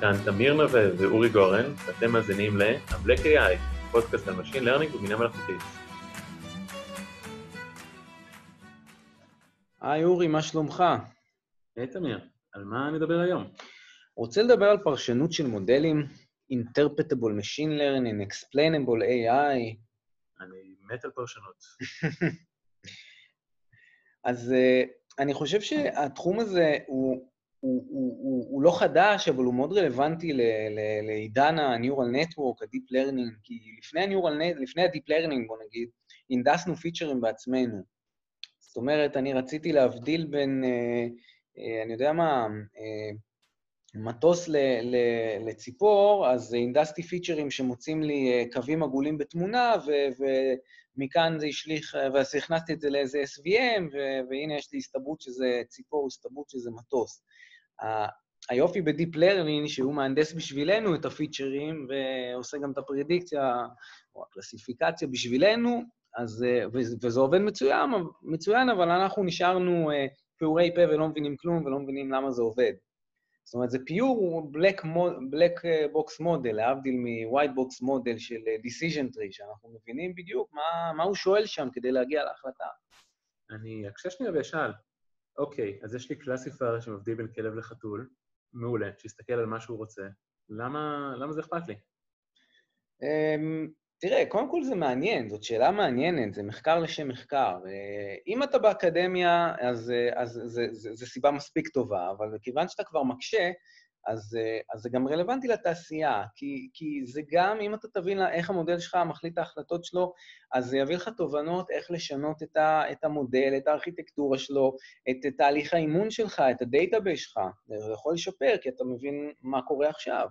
כאן תמיר נווה ואורי גורן, ואתם מאזינים ל-Black AI, פודקאסט על Machine Learning ובינה מלאכותית. היי אורי, מה שלומך? היי תמיר, על מה נדבר היום? רוצה לדבר על פרשנות של מודלים, Interpretable Machine Learning, Explainable AI. אני מת על פרשנות. אז uh, אני חושב שהתחום הזה הוא, הוא, הוא, הוא, הוא לא חדש, אבל הוא מאוד רלוונטי לעידן ה-Neural Network, ה-Deep Learning, כי לפני ה-Neural לפני ה-Deep Learning, בוא נגיד, הנדסנו פיצ'רים בעצמנו. זאת אומרת, אני רציתי להבדיל בין, uh, uh, אני יודע מה, uh, מטוס ל, ל, לציפור, אז הנדסתי פיצ'רים שמוצאים לי קווים עגולים בתמונה, ו, ומכאן זה השליך, ואז הכנסתי את זה לאיזה SVM, ו, והנה יש לי הסתברות שזה ציפור, הסתברות שזה מטוס. היופי ב deep learning, שהוא מהנדס בשבילנו את הפיצ'רים, ועושה גם את הפרדיקציה, או הקלסיפיקציה בשבילנו, אז, וזה עובד מצוין, מצוין, אבל אנחנו נשארנו פעורי פה ולא מבינים כלום, ולא מבינים למה זה עובד. זאת אומרת, זה pure black, black box model, להבדיל מ-white box model של אה, decision tree, שאנחנו מבינים בדיוק מה, מה הוא שואל שם כדי להגיע להחלטה. אני אקשה שנייה ואשאל, אוקיי, אז יש לי classifier שמבדיל בין כלב לחתול, מעולה, שיסתכל על מה שהוא רוצה, למה, למה זה אכפת לי? אמ, תראה, קודם כל זה מעניין, זאת שאלה מעניינת, זה מחקר לשם מחקר. אה, אם אתה באקדמיה, אז, אה, אז זה, זה, זה סיבה מספיק טובה, אבל מכיוון שאתה כבר מקשה, אז, אה, אז זה גם רלוונטי לתעשייה, כי, כי זה גם, אם אתה תבין איך המודל שלך מחליט ההחלטות שלו, אז זה יביא לך תובנות איך לשנות את, ה, את המודל, את הארכיטקטורה שלו, את, את תהליך האימון שלך, את ה database שלך. זה יכול לשפר, כי אתה מבין מה קורה עכשיו.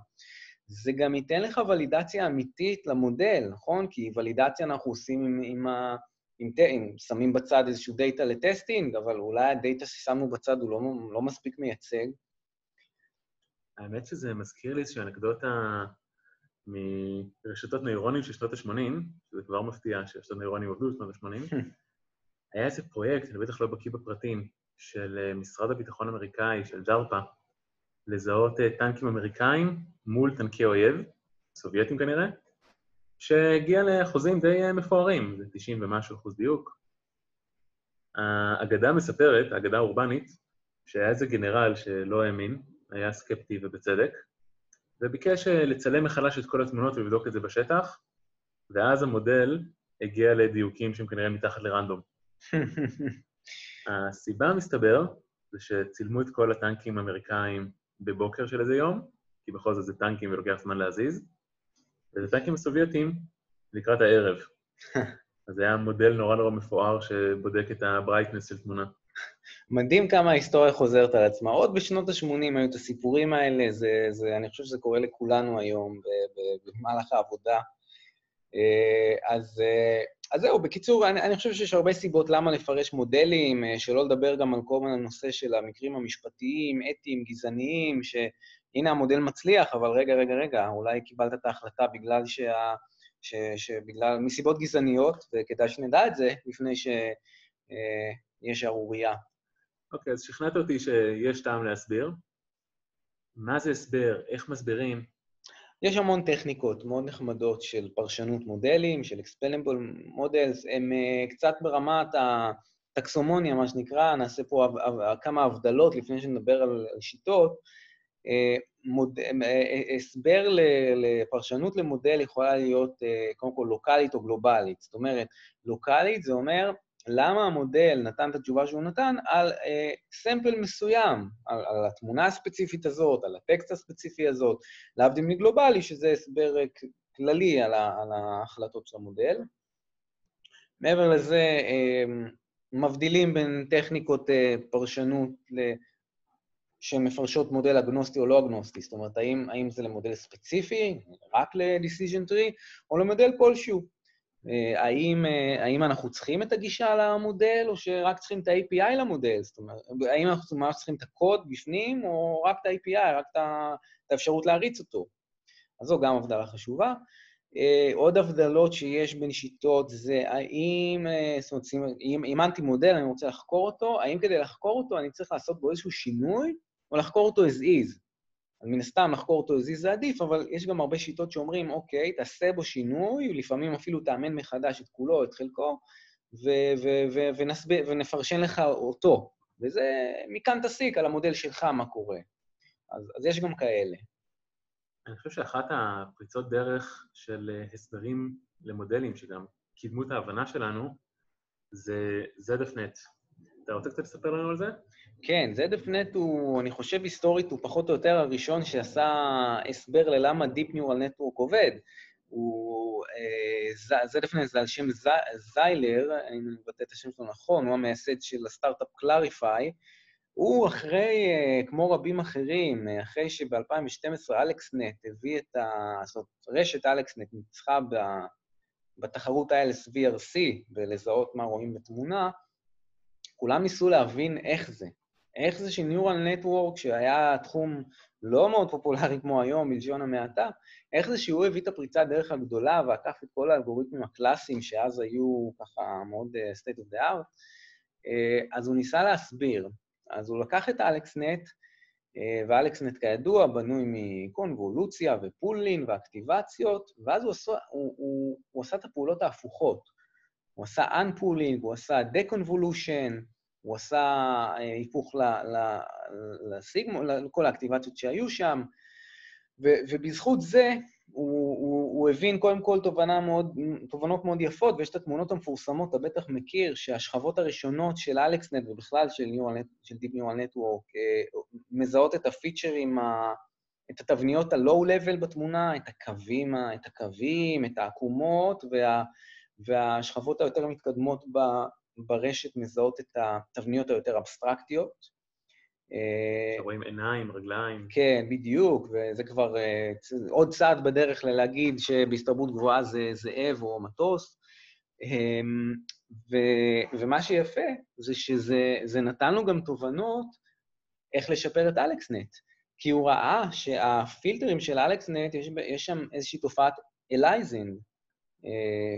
זה גם ייתן לך ולידציה אמיתית למודל, נכון? כי ולידציה אנחנו עושים עם, עם ה... עם, שמים בצד איזשהו דאטה ל testing, אבל אולי הדאטה ששמנו בצד הוא לא, לא מספיק מייצג. האמת שזה מזכיר לי איזושהי אנקדוטה מרשתות נוירונים של שנות ה-80, שזה כבר מפתיע שרשתות נוירונים עבדו בשנות ה-80. היה איזה פרויקט, אני בטח לא בקיא בפרטים, של אה, משרד הביטחון האמריקאי, של ג'ארפה, לזהות אה, טנקים אמריקאים מול טנקי אויב, סובייטים כנראה, שהגיע לאחוזים די אה, מפוארים, זה 90 ומשהו אחוז דיוק. האגדה מספרת, האגדה האורבנית, שהיה איזה גנרל שלא האמין, היה סקפטי ובצדק, וביקש אה, לצלם מחדש את כל התמונות ולבדוק את זה בשטח, ואז המודל הגיע לדיוקים שהם כנראה מתחת ל random. הסיבה, מסתבר, זה שצילמו את כל הטנקים האמריקאים בבוקר של איזה יום, כי בכל זאת זה טנקים ולוקח זמן להזיז, וזה טנקים הסובייטים לקראת הערב. אז זה היה מודל נורא נורא מפואר שבודק את ה brightness של תמונה. מדהים כמה ההיסטוריה חוזרת על עצמה. עוד בשנות ה-80 היו את הסיפורים האלה, זה, זה, אני חושב שזה קורה לכולנו היום במהלך העבודה. אה, אז, אה, אז זהו, בקיצור, אני, אני חושב שיש הרבה סיבות למה לפרש מודלים, אה, שלא לדבר גם על כל מיני נושא של המקרים המשפטיים, אתיים, גזעניים, שהנה המודל מצליח, אבל רגע, רגע, רגע, אולי קיבלת את ההחלטה בגלל שה... ש, שבגלל, מסיבות גזעניות, וכדאי שנדע את זה לפני שיש שערורייה. אוקיי, okay, אז שכנעת אותי שיש טעם להסביר. מה זה הסבר? איך מסבירים? יש המון טכניקות מאוד נחמדות של פרשנות מודלים, של explainable models, הם uh, קצת ברמת הטקסומוניה, מה שנקרא, נעשה פה כמה הבדלות לפני שנדבר על, שיטות. Uh, מוד, uh, הסבר לפרשנות למודל יכולה להיות קודם כל לוקאלית או גלובלית. זאת אומרת, לוקאלית זה אומר למה המודל נתן את התשובה שהוא נתן על אה, סמפל מסוים, על, על התמונה הספציפית הזאת, על הטקסט הספציפי הזאת, להבדיל מגלובלי, שזה הסבר אה, כללי על, ה, על ההחלטות של המודל. מעבר לזה, אה, מבדילים בין טכניקות אה, פרשנות ל... שמפרשות מודל אגנוסטי או לא אגנוסטי, זאת אומרת, האם, האם זה למודל ספציפי, רק ל-decision tree, או למודל כלשהו. אה, האם, אה, האם אנחנו צריכים את הגישה למודל, או שרק צריכים את ה-API למודל? זאת אומרת, האם אנחנו ממש צריכים את הקוד בפנים, או רק את ה-API, רק את האפשרות להריץ אותו? אז זו גם הבדלה חשובה. אה, עוד הבדלות שיש בין שיטות זה האם, זאת אומרת, אם אימנתי מודל, אני רוצה לחקור אותו, האם כדי לחקור אותו אני צריך לעשות בו איזשהו שינוי, או לחקור אותו as is? אז מן הסתם לחקור אותו הזיז זה עדיף, אבל יש גם הרבה שיטות שאומרים, אוקיי, תעשה בו שינוי, לפעמים אפילו תאמן מחדש את כולו, את חלקו, ונפרשן לך אותו. וזה, מכאן תסיק על המודל שלך מה קורה. אז, אז יש גם כאלה. אני חושב שאחת הפריצות דרך של הסברים למודלים, שגם קידמו את ההבנה שלנו, זה ZFNet. אתה רוצה קצת לספר לנו על זה? כן, ZFNet הוא, אני חושב היסטורית, הוא פחות או יותר הראשון שעשה הסבר ללמה Deep Neural Network עובד. הוא, אה, ZFNet זה על שם זיילר, אני מבטא את השם שלו נכון, הוא המייסד של הסטארט-אפ Clarify. הוא אחרי, אה, כמו רבים אחרים, אה, אחרי שב-2012 אלכסנט הביא את ה... זאת אומרת, רשת אלכסנט ניצחה בתחרות ה-LSVRC, בלזהות מה רואים בתמונה, כולם ניסו להבין איך זה. איך זה שניורל נטוורק, שהיה תחום לא מאוד פופולרי כמו היום, בלשון המעטה, איך זה שהוא הביא את הפריצת דרך הגדולה ועקף את כל האלגוריתמים הקלאסיים שאז היו ככה מאוד uh, state of the art, uh, אז הוא ניסה להסביר. אז הוא לקח את אלכסנט, uh, ואלכסנט כידוע בנוי מקונבולוציה ופולין ואקטיבציות, ואז הוא עשה, הוא, הוא, הוא עשה את הפעולות ההפוכות. הוא עשה unpooling, הוא עשה deconvolution, הוא עשה אה, היפוך לסיגמו, לכל האקטיבציות שהיו שם, ו, ובזכות זה הוא, הוא, הוא הבין קודם כל תובנה מאוד, תובנות מאוד יפות, ויש את התמונות המפורסמות, אתה בטח מכיר, שהשכבות הראשונות של אלכסנט ובכלל של, של Deep Neural Network אה, מזהות את הפיצ'רים, את התבניות ה-low-level בתמונה, את הקווים, את הקווים, את העקומות, וה, והשכבות היותר מתקדמות ברשת מזהות את התבניות היותר אבסטרקטיות. אה, רואים עיניים, רגליים. כן, בדיוק, וזה כבר אה, עוד צעד בדרך ללהגיד שבהסתברות גבוהה זה זאב או מטוס. אמ, ו, ומה שיפה זה שזה נתן לו גם תובנות איך לשפר את אלכסנט. כי הוא ראה שהפילטרים של אלכסנט, יש, יש שם איזושהי תופעת aliasing,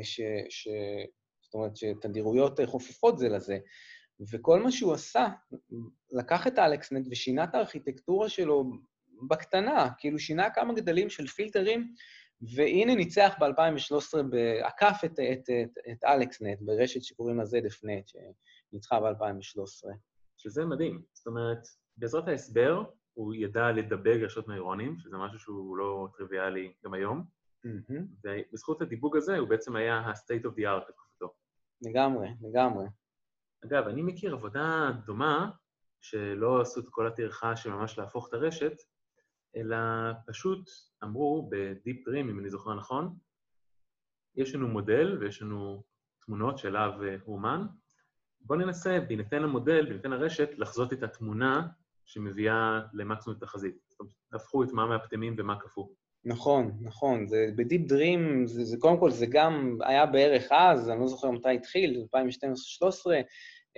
ש, ש, זאת אומרת שתדירויות חופפות זה לזה. וכל מה שהוא עשה, לקח את AlexNet ושינה את הארכיטקטורה שלו בקטנה, כאילו שינה כמה גדלים של פילטרים, והנה ניצח ב-2013, עקף את, את, את, את AlexNet ברשת שקוראים לה ZFNet, שניצחה ב-2013. שזה מדהים. זאת אומרת, בעזרת ההסבר, הוא ידע לדבג רשתות נוירונים, שזה משהו שהוא לא טריוויאלי גם היום, mm-hmm. ובזכות הדיבוג הזה הוא בעצם היה ה-state of the art בתקופתו. לגמרי, לגמרי. אגב, אני מכיר עבודה דומה, שלא עשו את כל הטרחה של ממש להפוך את הרשת, אלא פשוט אמרו ב-Deep Dream, אם אני זוכר נכון, יש לנו מודל ויש לנו תמונות שאליו הוא אומן, בואו ננסה, בהינתן למודל, בהינתן לרשת, לחזות את התמונה שמביאה למקסימום תחזית. זאת אומרת, הפכו את מה מהפטמים ומה קפוא. נכון, נכון. זה, בדיפ דרים, זה, זה קודם כל, זה גם היה בערך אז, אני לא זוכר מתי התחיל, 2012-2013,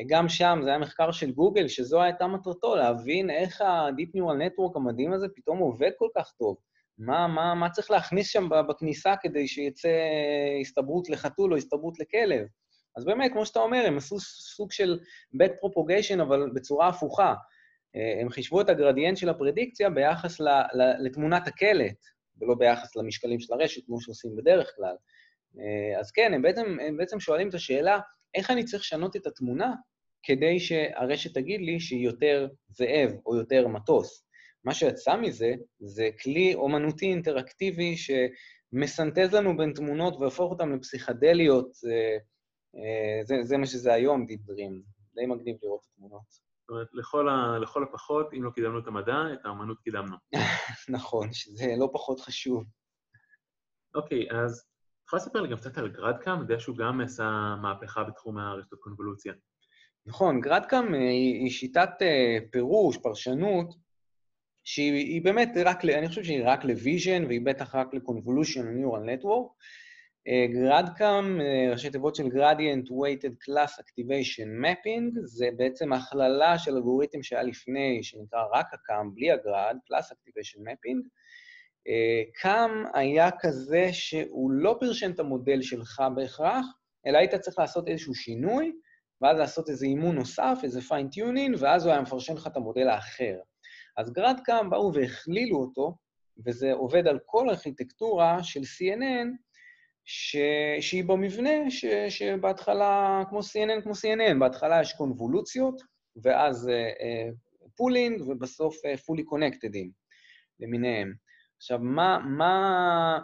גם שם זה היה מחקר של גוגל, שזו הייתה מטרתו, להבין איך ה-Deep Neural Network המדהים הזה פתאום עובד כל כך טוב. מה, מה, מה צריך להכניס שם בכניסה כדי שיצא הסתברות לחתול או הסתברות לכלב? אז באמת, כמו שאתה אומר, הם עשו סוג של back propagation, אבל בצורה הפוכה. הם חישבו את הגרדיאנט של הפרדיקציה ביחס לתמונת הקלט, ולא ביחס למשקלים של הרשת, כמו שעושים בדרך כלל. אה, אז כן, הם בעצם, הם בעצם שואלים את השאלה, איך אני צריך לשנות את התמונה כדי שהרשת תגיד לי שהיא יותר זאב או יותר מטוס? מה שיצא מזה, זה כלי אומנותי אינטראקטיבי שמסנטז לנו בין תמונות והופך אותן לפסיכדליות. אה, זה, זה מה שזה היום, Dream. די מגניב לראות את התמונות. זאת אומרת, לכל, ה, לכל הפחות, אם לא קידמנו את המדע, את האמנות קידמנו. נכון, שזה לא פחות חשוב. אוקיי, אז את יכולה לספר לי גם קצת על Grad-CAM? אני יודע שהוא גם עשה מהפכה בתחום הרשתות קונבולוציה. נכון, Grad-CAM אה, היא, היא שיטת אה, פירוש, פרשנות, שהיא באמת רק, אני חושב שהיא רק ל vision, והיא בטח רק ל convolution neural network. Grad-CAM, אה, ראשי תיבות של Gradient Weighted Class Activation Mapping, זה בעצם הכללה של אלגוריתם שהיה לפני, שנקרא רק ה CAM, בלי ה Grad, Class Activation Mapping. CAM היה כזה שהוא לא פרשן את המודל שלך בהכרח, אלא היית צריך לעשות איזשהו שינוי, ואז לעשות איזה אימון נוסף, איזה fine-tuning, ואז הוא היה מפרשן לך את המודל האחר. אז Grad-CAM באו והכלילו אותו, וזה עובד על כל ארכיטקטורה של CNN, ש... שהיא במבנה ש... שבהתחלה, כמו CNN, כמו CNN, בהתחלה יש קונבולוציות, ואז pooling, אה, אה, ובסוף אה, fully connected ים למיניהם. עכשיו, מה, מה,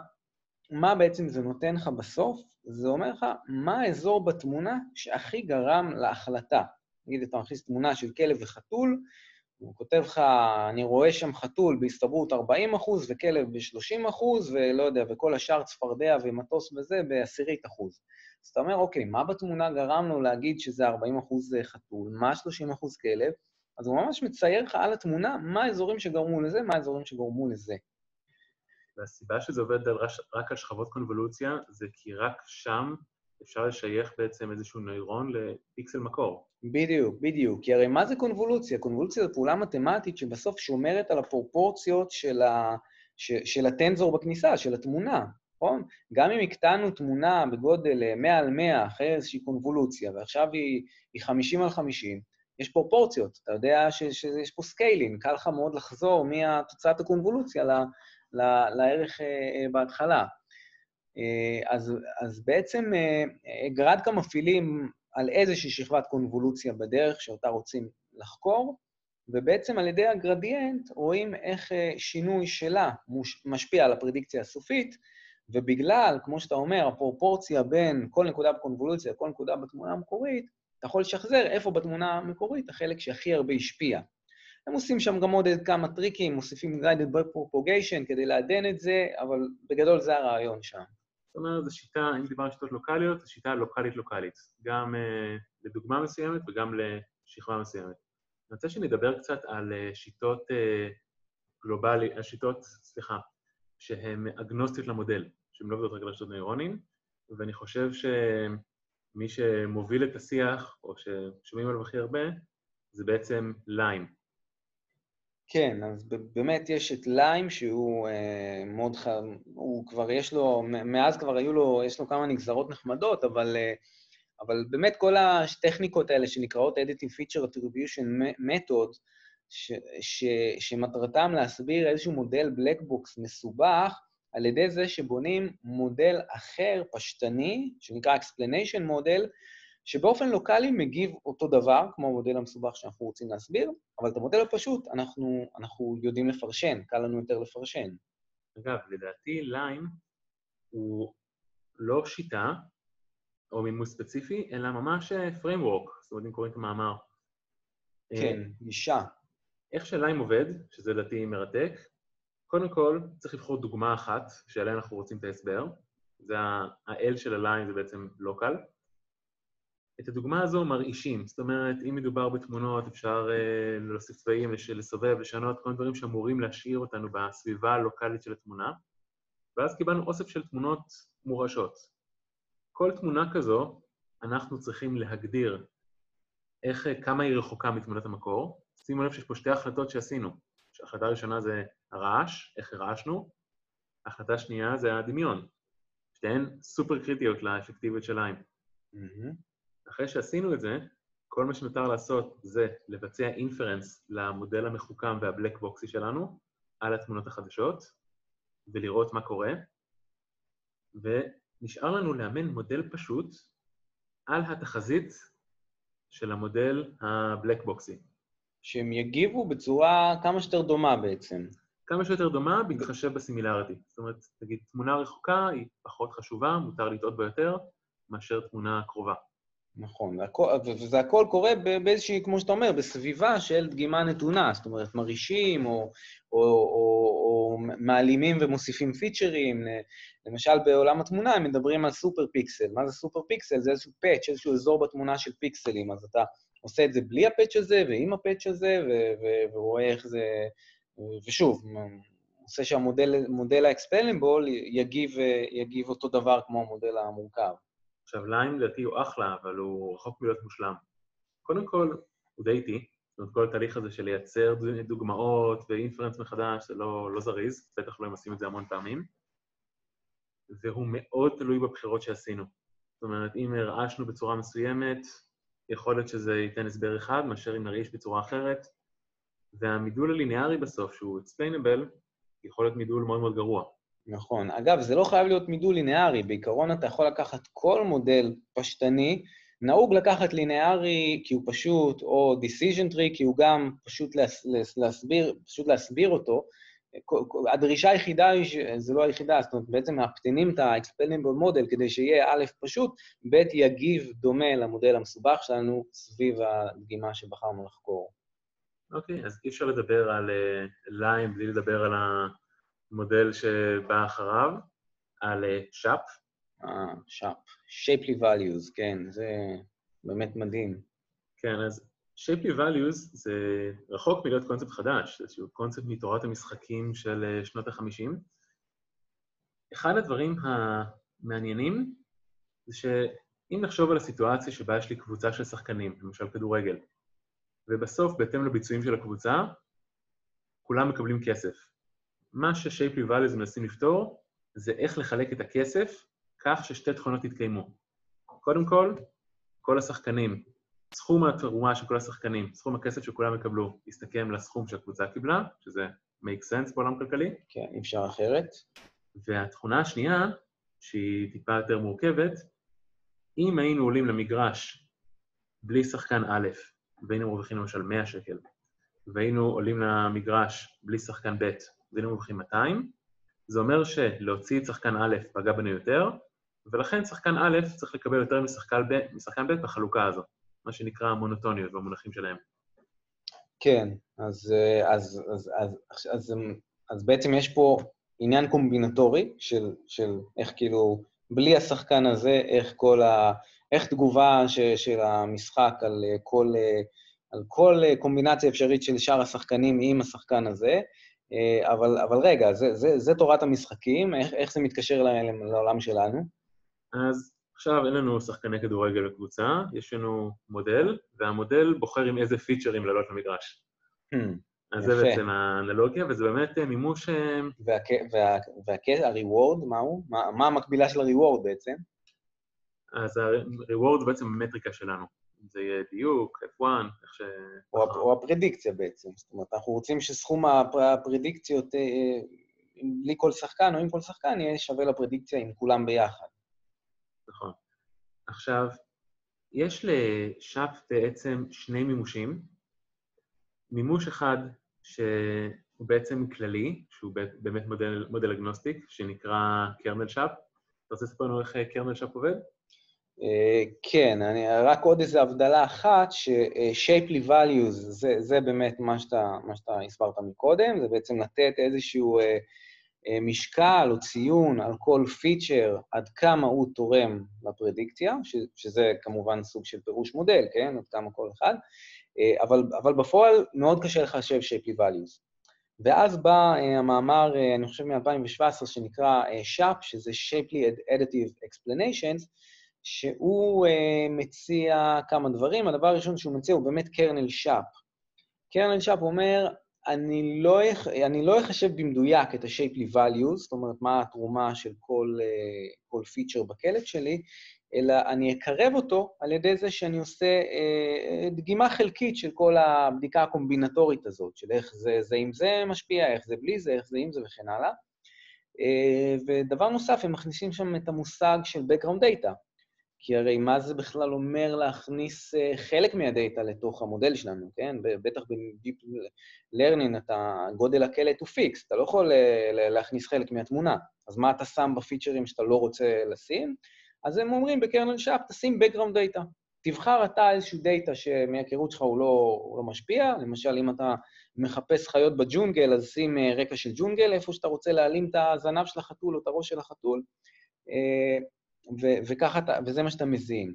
מה בעצם זה נותן לך בסוף? זה אומר לך מה האזור בתמונה שהכי גרם להחלטה. נגיד, אתה מכניס תמונה של כלב וחתול, הוא כותב לך, אני רואה שם חתול בהסתברות 40 אחוז, וכלב ב-30 אחוז, ולא יודע, וכל השאר צפרדע ומטוס וזה בעשירית אחוז. אז אתה אומר, אוקיי, מה בתמונה גרם לו להגיד שזה 40 אחוז חתול, מה 30 אחוז כלב? אז הוא ממש מצייר לך על התמונה מה האזורים שגרמו לזה, מה האזורים שגרמו לזה. והסיבה שזה עובד על, רק על שכבות קונבולוציה, זה כי רק שם אפשר לשייך בעצם איזשהו נוירון לפיקסל מקור. בדיוק, בדיוק. כי הרי מה זה קונבולוציה? קונבולוציה זו פעולה מתמטית שבסוף שומרת על הפרופורציות של, ה... ש... של הטנזור בכניסה, של התמונה, נכון? גם אם הקטנו תמונה בגודל 100 על 100 אחרי איזושהי קונבולוציה, ועכשיו היא, היא 50 על 50, יש פרופורציות. אתה יודע ש... שיש פה scaling, קל לך מאוד לחזור מתוצאת הקונבולוציה ל... ל... לערך אה, אה, בהתחלה. אה, אז, אז בעצם גרדקה מפעילים על איזושהי שכבת קונבולוציה בדרך שאותה רוצים לחקור, ובעצם על ידי הגרדיאנט רואים איך שינוי שלה משפיע על הפרדיקציה הסופית, ובגלל, כמו שאתה אומר, הפרופורציה בין כל נקודה בקונבולוציה לכל נקודה בתמונה המקורית, אתה יכול לשחזר איפה בתמונה המקורית החלק שהכי הרבה השפיע. הם עושים שם גם עוד כמה טריקים, מוסיפים guided by propagation כדי לעדן את זה, אבל בגדול זה הרעיון שם. זאת אומרת, זו שיטה, אם דיברנו על שיטות לוקאליות, זו שיטה לוקאלית-לוקאלית, גם uh, לדוגמה מסוימת וגם לשכבה מסוימת. אני רוצה שנדבר קצת על uh, שיטות uh, גלובליות, שיטות, סליחה, שהן אגנוסטיות למודל, שהן לא עובדות רק על רשתות נוירונים, ואני חושב שמי שמוביל את השיח, או ששומעים עליו הכי הרבה, זה בעצם ליים. כן, אז באמת יש את ליים שהוא אה, מאוד ח... הוא כבר יש לו, מאז כבר היו לו, יש לו כמה נגזרות נחמדות, אבל, אה, אבל באמת כל הטכניקות האלה שנקראות Editing Feature Attribution Method, ש, ש, שמטרתם להסביר איזשהו מודל box מסובך, על ידי זה שבונים מודל אחר, פשטני, שנקרא explanation model, שבאופן לוקאלי מגיב אותו דבר, כמו המודל המסובך שאנחנו רוצים להסביר, אבל את המודל הפשוט אנחנו, אנחנו יודעים לפרשן, קל לנו יותר לפרשן. אגב, לדעתי ליים הוא לא שיטה או מימוש ספציפי, אלא ממש אה, framework, זאת אומרת, אם קוראים את המאמר. כן, גישה. איך שליים עובד, שזה לדעתי מרתק, קודם כל צריך לבחור דוגמה אחת שעליה אנחנו רוצים את ההסבר. זה ה-L של הליים זה בעצם לוקל. את הדוגמה הזו מרעישים, זאת אומרת, אם מדובר בתמונות, אפשר uh, להוסיף צבעים, לסובב, לשנות, כל מיני דברים שאמורים להשאיר אותנו בסביבה הלוקאלית של התמונה, ואז קיבלנו אוסף של תמונות מורשות. כל תמונה כזו, אנחנו צריכים להגדיר איך, כמה היא רחוקה מתמונת המקור. שימו לב שיש פה שתי החלטות שעשינו. ההחלטה הראשונה זה הרעש, איך הרעשנו, ההחלטה השנייה זה הדמיון. שתיהן סופר קריטיות לאפקטיביות של עין. Mm-hmm. אחרי שעשינו את זה, כל מה שנותר לעשות זה לבצע אינפרנס למודל המחוכם והבלק בוקסי שלנו על התמונות החדשות, ולראות מה קורה, ונשאר לנו לאמן מודל פשוט על התחזית של המודל הבלק בוקסי. שהם יגיבו בצורה כמה שיותר דומה בעצם. כמה שיותר דומה, בהתחשב ב similarity. זאת אומרת, נגיד, תמונה רחוקה היא פחות חשובה, מותר לטעות בה יותר, מאשר תמונה קרובה. נכון, וזה הכל קורה באיזושהי, כמו שאתה אומר, בסביבה של דגימה נתונה, זאת אומרת, מרעישים או, או, או, או מעלימים ומוסיפים פיצ'רים. למשל, בעולם התמונה הם מדברים על super pixel. מה זה super pixel? זה איזשהו patch, איזשהו אזור בתמונה של פיקסלים. אז אתה עושה את זה בלי ה patch הזה ועם ה patch הזה, ורואה איך זה... ושוב, עושה שהמודל האקספלנבול יגיב, יגיב אותו דבר כמו המודל המורכב. עכשיו, ליים לדעתי הוא אחלה, אבל הוא רחוק מלהיות מושלם. קודם כל, הוא די איטי, זאת אומרת, כל התהליך הזה של לייצר דוגמאות ואינפרנס מחדש, זה לא, לא זריז, בטח לא אם עושים את זה המון פעמים. והוא מאוד תלוי בבחירות שעשינו. זאת אומרת, אם הרעשנו בצורה מסוימת, יכול להיות שזה ייתן הסבר אחד, מאשר אם נרעיש בצורה אחרת, והמידול הליניארי בסוף, שהוא explainable, יכול להיות מידול מאוד מאוד גרוע. נכון. אגב, זה לא חייב להיות מידול ליניארי. בעיקרון אתה יכול לקחת כל מודל פשטני, נהוג לקחת ליניארי כי הוא פשוט, או decision tree כי הוא גם פשוט להסביר, פשוט להסביר אותו. הדרישה היחידה היא, זה לא היחידה, זאת אומרת, בעצם מאפטנים את ה-explainable model כדי שיהיה א' פשוט, ב' יגיב דומה למודל המסובך שלנו סביב הדגימה שבחרנו לחקור. אוקיי, okay, אז אי אפשר לדבר על ליים uh, בלי לדבר על המודל שבא אחריו, על שאפ. אה, שאפ. shapely values, כן, זה באמת מדהים. כן, אז shapely values זה רחוק מלהיות קונספט חדש, זה איזשהו קונספט מתורת המשחקים של אה, שנות ה-50. אחד הדברים המעניינים זה שאם נחשוב על הסיטואציה שבה יש לי קבוצה של שחקנים, למשל כדורגל, ובסוף, בהתאם לביצועים של הקבוצה, כולם מקבלים כסף. מה ש-Shapely Values מנסים לפתור זה איך לחלק את הכסף כך ששתי תכונות יתקיימו. קודם כל, כל השחקנים, סכום התרומה של כל השחקנים, סכום הכסף שכולם יקבלו, יסתכם לסכום שהקבוצה קיבלה, שזה make sense בעולם כלכלי. כן, אי אפשר אחרת. והתכונה השנייה, שהיא טיפה יותר מורכבת, אם היינו עולים למגרש בלי שחקן א', והיינו מרוויחים למשל 100 שקל, והיינו עולים למגרש בלי שחקן ב', והיינו מרוויחים 200, זה אומר שלהוציא את שחקן א' פגע בנו יותר, ולכן שחקן א' צריך לקבל יותר משחקן ב', משחקן ב' בחלוקה הזו, מה שנקרא מונוטוניות במונחים שלהם. כן, אז, אז, אז, אז, אז, אז, אז בעצם יש פה עניין קומבינטורי של, של איך כאילו, בלי השחקן הזה, איך כל ה... איך תגובה ש, של המשחק על כל, על כל קומבינציה אפשרית של שאר השחקנים עם השחקן הזה. אבל, אבל רגע, זה, זה, זה תורת המשחקים, איך, איך זה מתקשר לעולם שלנו? אז עכשיו אין לנו שחקני כדורגל בקבוצה, יש לנו מודל, והמודל בוחר עם איזה פיצ'רים לעלות למגרש. Hmm, אז יפה. זה בעצם האנלוגיה, וזה באמת מימוש... והריוורד, מה הוא? מה, מה המקבילה של הריוורד בעצם? אז ה-reward בעצם המטריקה שלנו. זה יהיה דיוק, F1, איך ש... או, או הפרדיקציה בעצם. זאת אומרת, אנחנו רוצים שסכום הפרדיקציות, אה, בלי כל שחקן או עם כל שחקן, יהיה שווה לפרדיקציה עם כולם ביחד. נכון. עכשיו, יש ל SHAP בעצם שני מימושים. מימוש אחד שהוא בעצם כללי, שהוא באמת model, model agnostic, שנקרא Kernel SHAP. אתה רוצה לספר לנו איך Kernel SHAP עובד? אה, כן, אני, רק עוד איזו הבדלה אחת, ש-Shapley values, זה, זה באמת מה שאתה, מה שאתה הסברת מקודם, זה בעצם לתת איזשהו אה, אה, משקל או ציון על כל פיצ'ר, עד כמה הוא תורם לפרדיקציה, ש, שזה כמובן סוג של פירוש מודל, כן? עד כמה כל אחד, אה, אבל, אבל בפועל מאוד קשה לחשב shapely values. ואז בא uh, המאמר, uh, אני חושב מ-2017, שנקרא uh, SHAP, שזה Shapely Additive Explanations, שהוא uh, מציע כמה דברים. הדבר הראשון שהוא מציע הוא באמת קרנל שאפ. קרנל שאפ אומר, אני לא, לא אחשב במדויק את ה-shapely values, זאת אומרת, מה התרומה של כל, uh, כל פיצ'ר בקלט שלי, אלא אני אקרב אותו על ידי זה שאני עושה אה, דגימה חלקית של כל הבדיקה הקומבינטורית הזאת, של איך זה, זה עם זה משפיע, איך זה בלי זה, איך זה עם זה וכן הלאה. ודבר נוסף, הם מכניסים שם את המושג של background data. כי הרי מה זה בכלל אומר להכניס אה, חלק מהדאטה לתוך המודל שלנו, כן? בטח ב-Deep Learning, אתה, גודל הקלט הוא פיקס, אתה לא יכול אה, להכניס חלק מהתמונה. אז מה אתה שם בפיצ'רים שאתה לא רוצה לשים? אז הם אומרים בקרנל שאפ, תשים background data. תבחר אתה איזשהו דאטה שמהיכרות שלך הוא לא, הוא לא משפיע, למשל, אם אתה מחפש חיות בג'ונגל, אז שים אה, רקע של ג'ונגל, איפה שאתה רוצה להעלים את הזנב של החתול או את הראש של החתול. ו- וככה, וזה מה שאתה מזין.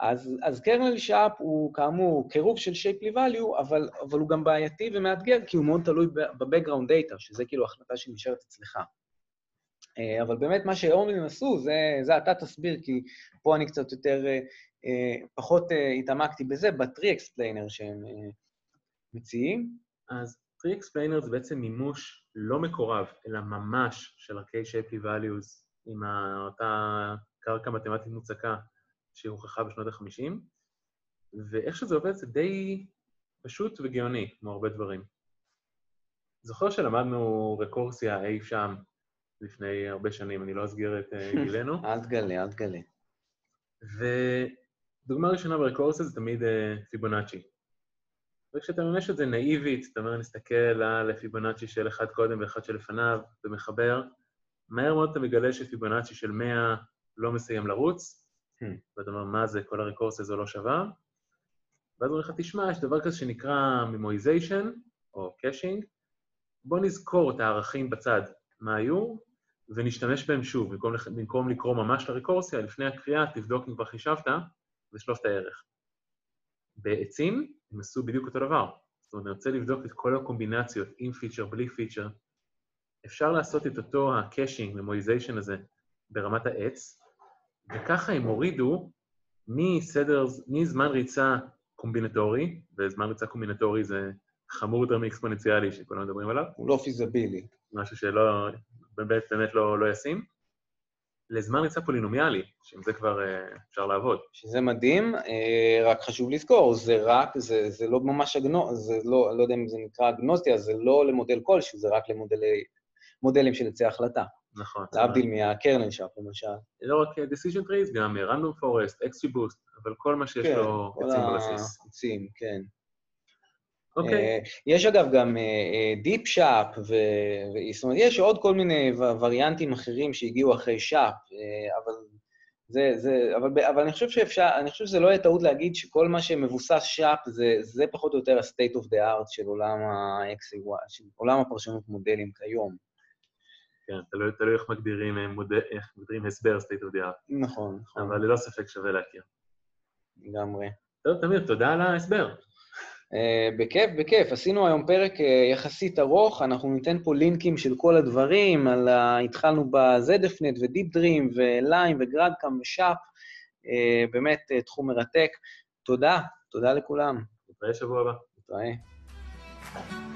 אז, אז קרנל שאפ הוא כאמור קירוב של shapely value, אבל, אבל הוא גם בעייתי ומאתגר, כי הוא מאוד תלוי ב-background data, שזה כאילו החלטה שנשארת אצלך. אה, אבל באמת מה שאורמלים עשו, זה, זה אתה תסביר, כי פה אני קצת יותר, אה, אה, פחות התעמקתי בזה, explainer שהם מציעים. אז explainer זה בעצם מימוש לא מקורב, אלא ממש של ערכי shapely values עם אותה קרקע מתמטית מוצקה שהוכחה בשנות ה-50, ואיך שזה עובד זה די פשוט וגאוני, כמו הרבה דברים. זוכר שלמדנו רקורסיה אי שם לפני הרבה שנים, אני לא אסגיר את אה, גילנו. אל תגלה, אל תגלה. ודוגמה ראשונה ברקורסיה זה תמיד אה, פיבונאצ'י. וכשאתה ממש את זה נאיבית, אתה אומר, נסתכל על פיבונאצ'י של אחד קודם ואחד שלפניו, ומחבר, מהר מאוד אתה מגלה שפיבונאצ'י של 100 לא מסיים לרוץ, hmm. ואתה אומר, מה זה, כל הרקורסיה הזו לא שווה? ואז אומרים לך, תשמע, יש דבר כזה שנקרא memoization, או caching, בוא נזכור את הערכים בצד, מה היו, ונשתמש בהם שוב, במקום, במקום לקרוא ממש לרקורסיה, לפני הקריאה תבדוק אם כבר חישבת, ושלוף את הערך. בעצים הם עשו בדיוק אותו דבר. זאת אומרת, אני רוצה לבדוק את כל הקומבינציות, עם פיצ'ר, בלי פיצ'ר. אפשר לעשות את אותו ה caching, memoization הזה, ברמת העץ, וככה הם הורידו מסדר, מזמן ריצה קומבינטורי, וזמן ריצה קומבינטורי זה חמור יותר מאקספוננציאלי שכולם מדברים עליו. הוא לא פיזבילי. משהו שלא, באמת, באמת לא, לא ישים. לזמן ריצה פולינומיאלי, שעם זה כבר uh, אפשר לעבוד. שזה מדהים, uh, רק חשוב לזכור, זה רק, זה, זה לא ממש אגנו, זה לא, לא יודע אם זה נקרא אגנוסטיה, זה לא למודל כלשהו, זה רק למודלים של עצי החלטה. נכון. להבדיל מה Kernel SHAP, למשל. לא רק decision trees, גם random forest, XGBoost, אבל כל מה שיש כן, לו עצים בבסיס. עצים, כן. אוקיי. אה, יש אגב גם Deep SHAP, זאת אומרת, יש עוד כל מיני וריאנטים אחרים שהגיעו אחרי SHAP, אה, אבל זה, זה, אבל, אבל אני חושב שאפשר, אני חושב שזה לא יהיה טעות להגיד שכל מה שמבוסס SHAP זה, זה פחות או יותר ה-state of the art של עולם ה-XAI, של עולם הפרשנות מודלים כיום. כן, תלוי, תלוי איך מגדירים, אה, מודל, איך מגדירים הסבר state of the art. נכון, נכון. אבל ללא ספק שווה להכיר. לגמרי. טוב, תמיר, תודה על ההסבר. Uh, בכיף, בכיף. עשינו היום פרק uh, יחסית ארוך, אנחנו ניתן פה לינקים של כל הדברים, על ה... התחלנו ב-ZFNet ו-Deep Dream ו-Lime וגרדקאם ושאפ, uh, באמת uh, תחום מרתק. תודה, תודה לכולם. נתראה שבוע הבא. נתראה.